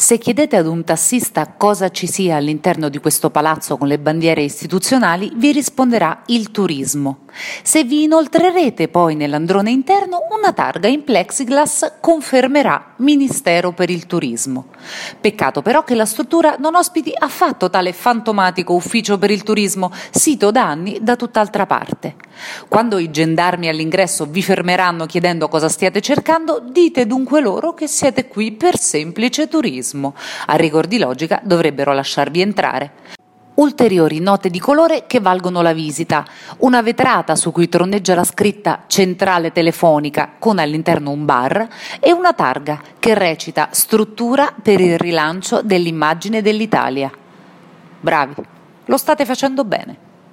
Se chiedete ad un tassista cosa ci sia all'interno di questo palazzo con le bandiere istituzionali, vi risponderà il turismo. Se vi inoltrerete poi nell'androne interno, una targa in plexiglass confermerà Ministero per il Turismo. Peccato però che la struttura non ospiti affatto tale fantomatico ufficio per il turismo, sito da anni da tutt'altra parte. Quando i gendarmi all'ingresso vi fermeranno chiedendo cosa stiate cercando, dite dunque loro che siete qui per semplice turismo. A rigor di logica dovrebbero lasciarvi entrare. Ulteriori note di colore che valgono la visita. Una vetrata su cui troneggia la scritta centrale telefonica con all'interno un bar e una targa che recita struttura per il rilancio dell'immagine dell'Italia. Bravi, lo state facendo bene.